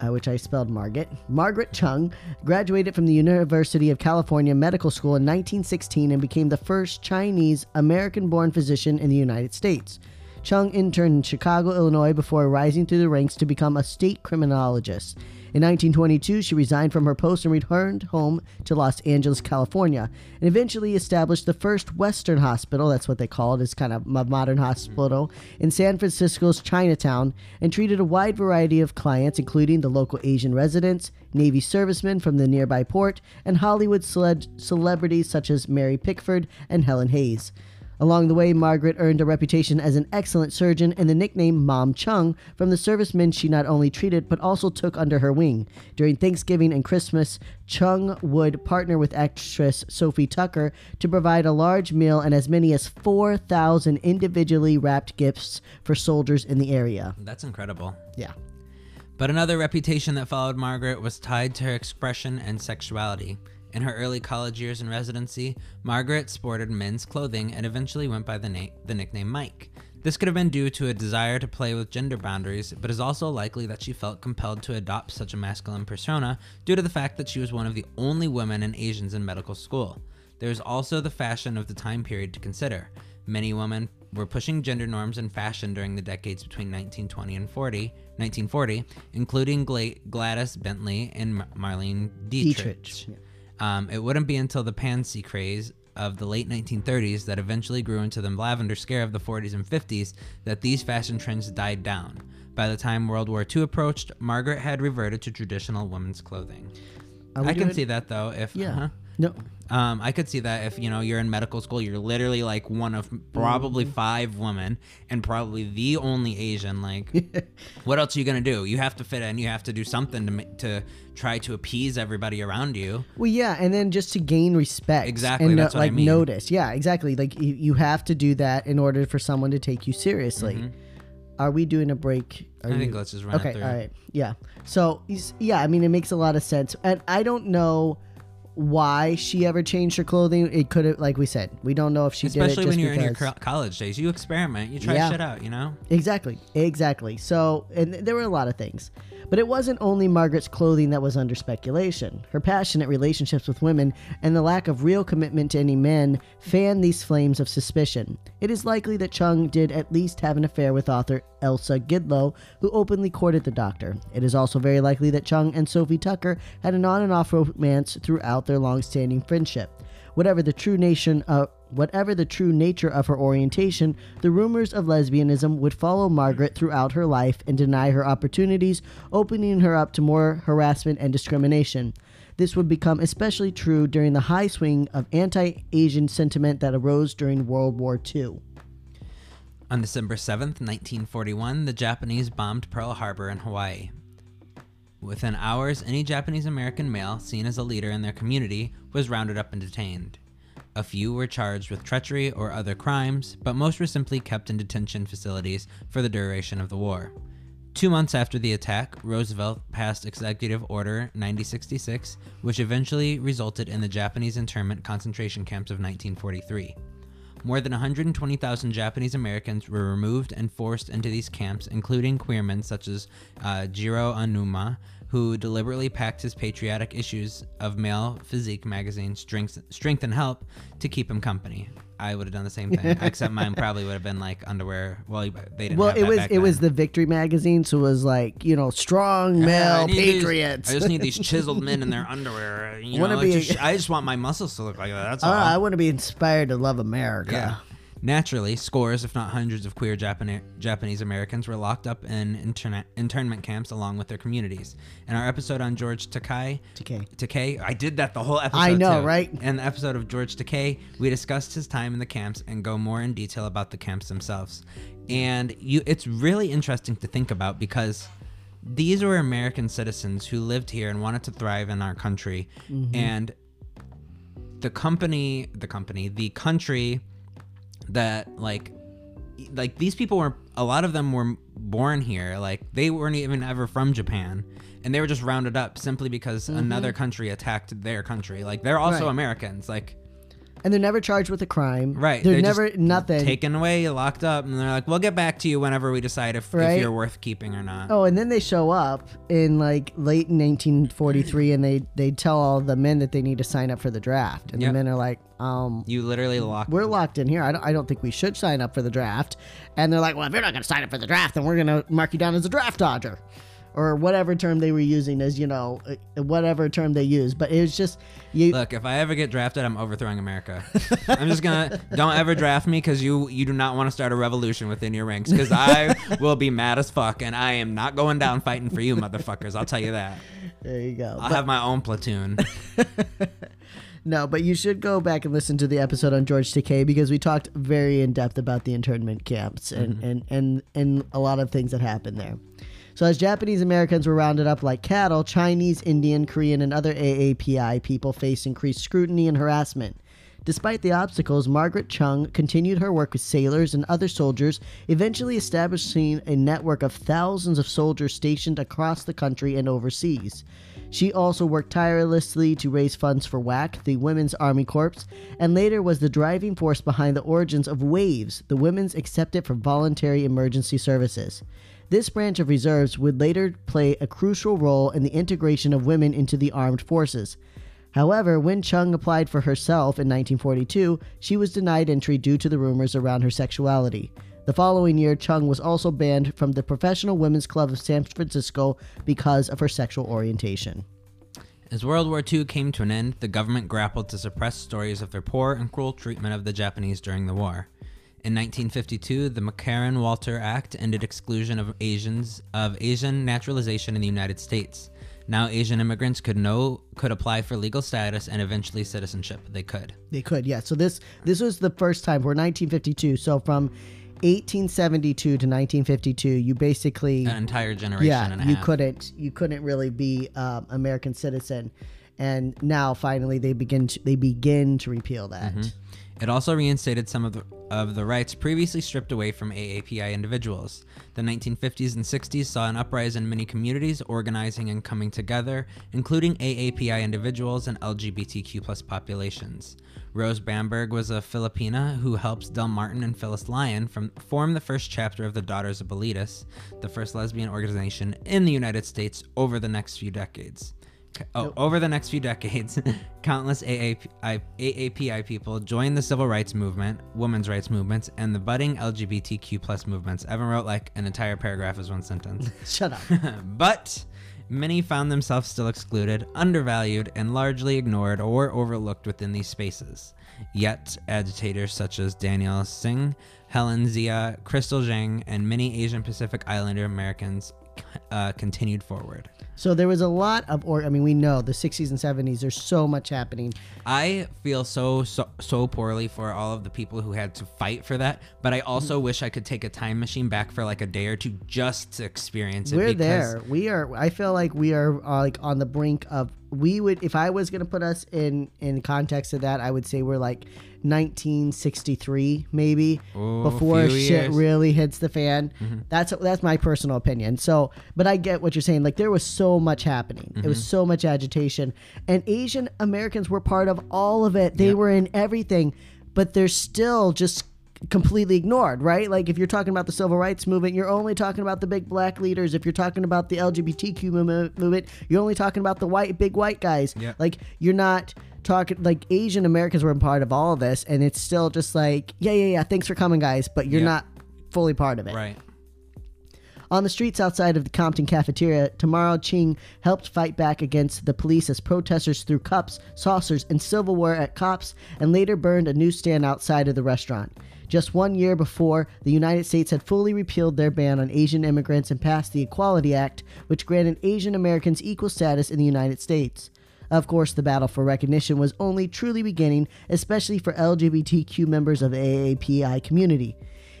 uh, which I spelled Margaret, Margaret Chung graduated from the University of California Medical School in 1916 and became the first Chinese American born physician in the United States. Chung interned in Chicago, Illinois before rising through the ranks to become a state criminologist. In 1922, she resigned from her post and returned home to Los Angeles, California, and eventually established the first Western hospital, that's what they call it, it's kind of a modern hospital, in San Francisco's Chinatown, and treated a wide variety of clients, including the local Asian residents, Navy servicemen from the nearby port, and Hollywood cele- celebrities such as Mary Pickford and Helen Hayes. Along the way, Margaret earned a reputation as an excellent surgeon and the nickname Mom Chung from the servicemen she not only treated but also took under her wing. During Thanksgiving and Christmas, Chung would partner with actress Sophie Tucker to provide a large meal and as many as 4,000 individually wrapped gifts for soldiers in the area. That's incredible. Yeah. But another reputation that followed Margaret was tied to her expression and sexuality. In her early college years and residency, Margaret sported men's clothing and eventually went by the, na- the nickname Mike. This could have been due to a desire to play with gender boundaries, but is also likely that she felt compelled to adopt such a masculine persona due to the fact that she was one of the only women and Asians in medical school. There is also the fashion of the time period to consider. Many women were pushing gender norms in fashion during the decades between 1920 and 40, 1940, including Gladys Bentley and Marlene Dietrich. Dietrich, yeah. Um, it wouldn't be until the pansy craze of the late 1930s that eventually grew into the lavender scare of the 40s and 50s that these fashion trends died down. By the time World War II approached, Margaret had reverted to traditional women's clothing. I can see that though. If Yeah. uh-huh. No. Um, I could see that if you know you're in medical school, you're literally like one of probably Mm-hmm. five women and probably the only Asian. Like, what else are you gonna do? You have to fit in. You have to do something to to try to appease everybody around you. Well, yeah, and then just to gain respect, Exactly, and that's uh, what I like mean. notice, yeah, exactly. Like you, you have to do that in order for someone to take you seriously. Are we doing a break? Are Mm-hmm. I think you- let's just run okay, all right, yeah. So yeah, I mean, it makes a lot of sense, and I don't know why she ever changed her clothing. It could have, like we said, we don't know if she did it Especially when you're in your co- college days, you experiment, you try Yeah. shit out. You know. Exactly, exactly. So, and there were a lot of things. But it wasn't only Margaret's clothing that was under speculation. Her passionate relationships with women and the lack of real commitment to any men fanned these flames of suspicion. It is likely that Chung did at least have an affair with author Elsa Gidlow, who openly courted the doctor. It is also very likely that Chung and Sophie Tucker had an on and off romance throughout their long standing friendship. Whatever the true nation of whatever the true nature of her orientation, the rumors of lesbianism would follow Margaret throughout her life and deny her opportunities, opening her up to more harassment and discrimination. This would become especially true during the high swing of anti-Asian sentiment that arose during World War II. On December 7th, 1941, the Japanese bombed Pearl Harbor in Hawaii. Within hours, any Japanese American male seen as a leader in their community was rounded up and detained. A few were charged with treachery or other crimes, but most were simply kept in detention facilities for the duration of the war. Two months after the attack, Roosevelt passed Executive Order 9066, which eventually resulted in the Japanese internment concentration camps of 1943. More than 120,000 Japanese Americans were removed and forced into these camps, including queermen such as uh, Jiro Onuma, who deliberately packed his patriotic issues of male physique magazine Strength, Strength and Health to keep him company. I would have done the same thing, except mine probably would have been like underwear. Well, they didn't. Well, it was it was the Victory magazine, so it was like you know strong male need these- patriots. I just need these chiseled men in their underwear. You know, just- I just want my muscles to look like that. That's Uh, all. I want to be inspired to love America. Yeah. Naturally, scores, if not hundreds, of queer Japan- Japanese Americans were locked up in internment camps along with their communities. In our episode on George Takei, Takei. Takei, I did that the whole episode. I know, too. right? In the episode of George Takei, we discussed his time in the camps and go more in detail about the camps themselves. And you, it's really interesting to think about because these were American citizens who lived here and wanted to thrive in our country, Mm-hmm. and the company, the company, the country that like like these people were a lot of them were born here like they weren't even ever from japan and they were just rounded up simply because another country attacked their country like they're also Mm-hmm. Right. americans like And they're never charged with a crime. right They're, just never nothing. taken away locked up and they're like we'll get back to you whenever we decide if, Right. if you're worth keeping or not Oh, and then they show up in like late 1943, and they they tell all the men that they need to sign up for the draft, and Yep. the men are like, um. you literally locked We're locked in here. I don't, I don't think we should sign up for the draft. And they're like, well, if you're not going to sign up for the draft, then we're going to mark you down as a draft dodger. Or whatever term they were using is you know uh, whatever term they use But it was just you. Look, if I ever get drafted, I'm overthrowing America. I'm just gonna don't ever draft me because you you do not want to start a revolution within your ranks because I will be mad as fuck and I am not going down fighting for you motherfuckers. I'll tell you that. there you go. I'll have my own platoon. No, but you should go back and listen to the episode on George Takei because we talked very in depth about the internment camps and, and, and, and a lot of things that happened there. So, as Japanese Americans were rounded up like cattle, Chinese, Indian, Korean, and other AAPI people faced increased scrutiny and harassment. Despite the obstacles, Margaret Chung continued her work with sailors and other soldiers, eventually establishing a network of thousands of soldiers stationed across the country and overseas. She also worked tirelessly to raise funds for WAC, the Women's Army Corps, and later was the driving force behind the origins of WAVES, the Women's Accepted for Voluntary Emergency Services. This branch of reserves would later play a crucial role in the integration of women into the armed forces. However, when Chung applied for herself in 1942, she was denied entry due to the rumors around her sexuality. The following year, Chung was also banned from the Professional Women's Club of San Francisco because of her sexual orientation. As World War II came to an end, the government grappled to suppress stories of their poor and cruel treatment of the Japanese during the war. In 1952, the McCarran-Walter Act ended exclusion of Asians of Asian naturalization in the United States. Now Asian immigrants could know could apply for legal status and eventually citizenship. They could. They could, yeah. So this this was the first time for 1952. So from 1872 to 1952, you basically An entire generation yeah and a you half. couldn't you couldn't really be um, American citizen, and now finally they begin to, they begin to repeal that. It also reinstated some of the, of the rights previously stripped away from AAPI individuals. The 1950s and 60s saw an uprising in many communities organizing and coming together, including AAPI individuals and LGBTQ populations. Rose Bamberger was a Filipina who helped Del Martin and Phyllis Lyon from, form the first chapter of the Daughters of Bilitis, the first lesbian organization in the United States over the next few decades. Oh, over the next few decades, countless AAPI, AAPI people joined the civil rights movement, women's rights movements, and the budding LGBTQ plus movements. Evan wrote like an entire paragraph as one sentence. Shut up. but many found themselves still excluded, undervalued, and largely ignored or overlooked within these spaces. Yet, agitators such as Daniel Singh, Helen Zia, Crystal Jang, and many Asian Pacific Islander Americans uh, continued forward. So there was a lot of, or I mean, we know the 60s and 70s. There's so much happening. I feel so so so poorly for all of the people who had to fight for that, but I also wish I could take a time machine back for like a day or two just to experience it. We're there. We are. I feel like we are uh, like on the brink of. We would, if I was gonna put us in in context of that, I would say we're like 1963 maybe Ooh, before shit years. Mm-hmm. really hits the fan. That's that's my personal opinion. So, but I get what you're saying. Like there was so much happening. It Mm-hmm. was so much agitation, and Asian Americans were part of all of it. They were in everything, but they're still just completely ignored, right? Like if you're talking about the civil rights movement, you're only talking about the big black leaders. If you're talking about the LGBTQ movement, you're only talking about the white big white guys. Yeah. Like you're not talking like Asian Americans were part of all of this and it's still just like, yeah, yeah, yeah, thanks for coming guys, but you're Yeah. not fully part of it. Right. On the streets outside of the Compton cafeteria, Tamara Ching helped fight back against the police as protesters threw cups, saucers, and silverware at cops and later burned a newsstand outside of the restaurant. Just one year before, the United States had fully repealed their ban on Asian immigrants and passed the Equality Act, which granted Asian Americans equal status in the United States. Of course, the battle for recognition was only truly beginning, especially for LGBTQ members of the AAPI community.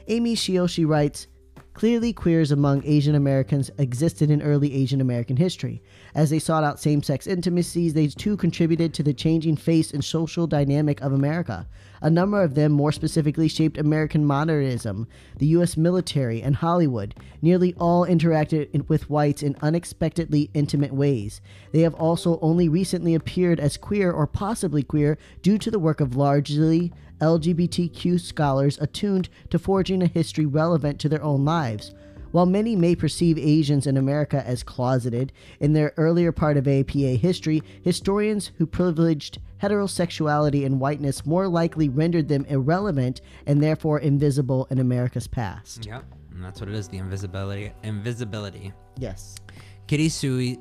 Amy Sueyoshi writes, Clearly, queers among Asian Americans existed in early Asian American history. As they sought out same sex intimacies, they too contributed to the changing face and social dynamic of America. A number of them more specifically shaped American modernism, the U.S. military, and Hollywood. Nearly all interacted in- with whites in unexpectedly intimate ways. They have also only recently appeared as queer or possibly queer due to the work of largely LGBTQ scholars attuned to forging a history relevant to their own lives. While many may perceive Asians in America as closeted in their earlier part of APA history, historians who privileged heterosexuality and whiteness more likely rendered them irrelevant and therefore invisible in America's past. Yep. And that's what it is, the invisibility invisibility. Yes. Kitty Tsui's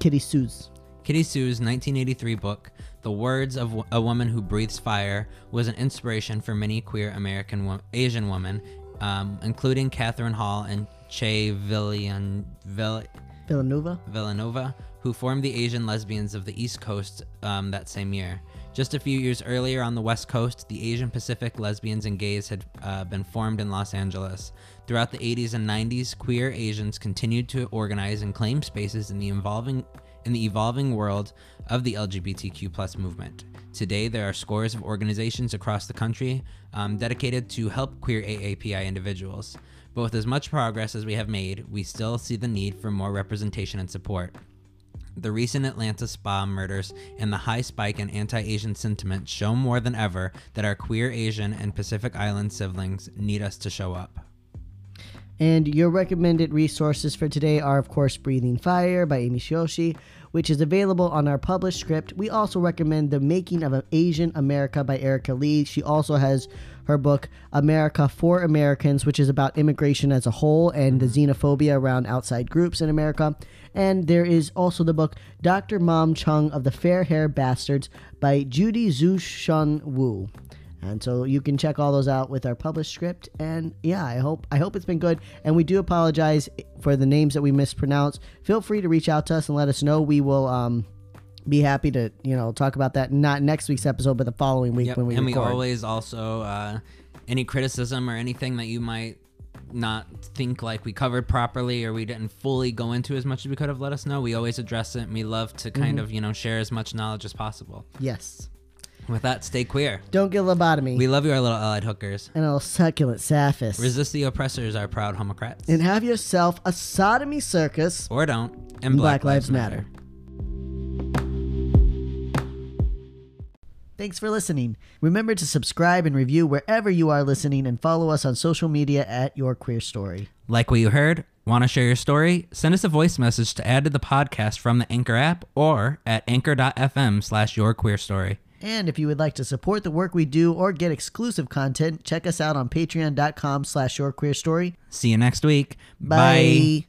Kitty Tsui's. Kitty Tsui's 1983 book, The Words of a Woman Who Breathes Fire, was an inspiration for many queer American wo- Asian women, um, including Catherine Hall and Che Villan, Vill- Villanova. Villanova, who formed the Asian Lesbians of the East Coast um, that same year. Just a few years earlier on the West Coast, the Asian Pacific Lesbians and Gays had uh, been formed in Los Angeles. Throughout the 80s and 90s, queer Asians continued to organize and claim spaces in the evolving in the evolving world of the LGBTQ plus movement. Today, there are scores of organizations across the country um, dedicated to help queer AAPI individuals. But with as much progress as we have made, we still see the need for more representation and support. The recent Atlanta spa murders and the high spike in anti Asian sentiment show more than ever that our queer Asian and Pacific Island siblings need us to show up. And your recommended resources for today are, of course, Breathing Fire by Amy Sueyoshi, which is available on our published script. We also recommend The Making of an Asian America by Erika Lee. She also has her book, America for Americans, which is about immigration as a whole and the xenophobia around outside groups in America. And there is also the book, Dr. Mom Chung of the Fair Hair Bastards by Judy Tzu-Chun Wu. And so you can check all those out with our published script. And yeah, I hope I hope it's been good. And we do apologize for the names that we mispronounced. Feel free to reach out to us and let us know. We will um, be happy to you know talk about that not next week's episode, but the following week Yep, when we go and record. we always also uh, any criticism or anything that you might not think like we covered properly or we didn't fully go into as much as we could have let us know we always address it and we love to kind Mm-hmm. of you know share as much knowledge as possible yes. With that stay queer Don't get lobotomy. we love you our little allied hookers and a succulent sapphists. resist the oppressors our proud homocrats and have yourself a sodomy circus. or don't and Black, black, Lives Matter. Thanks for listening. Remember to subscribe and review wherever you are listening and follow us on social media at Your Queer Story. Like what you heard? Want to share your story? Send us a voice message to add to the podcast from the Anchor app or at anchor.fm slash your queer story. And if you would like to support the work we do or get exclusive content, check us out on patreon.com slash your queer story. See you next week. Bye.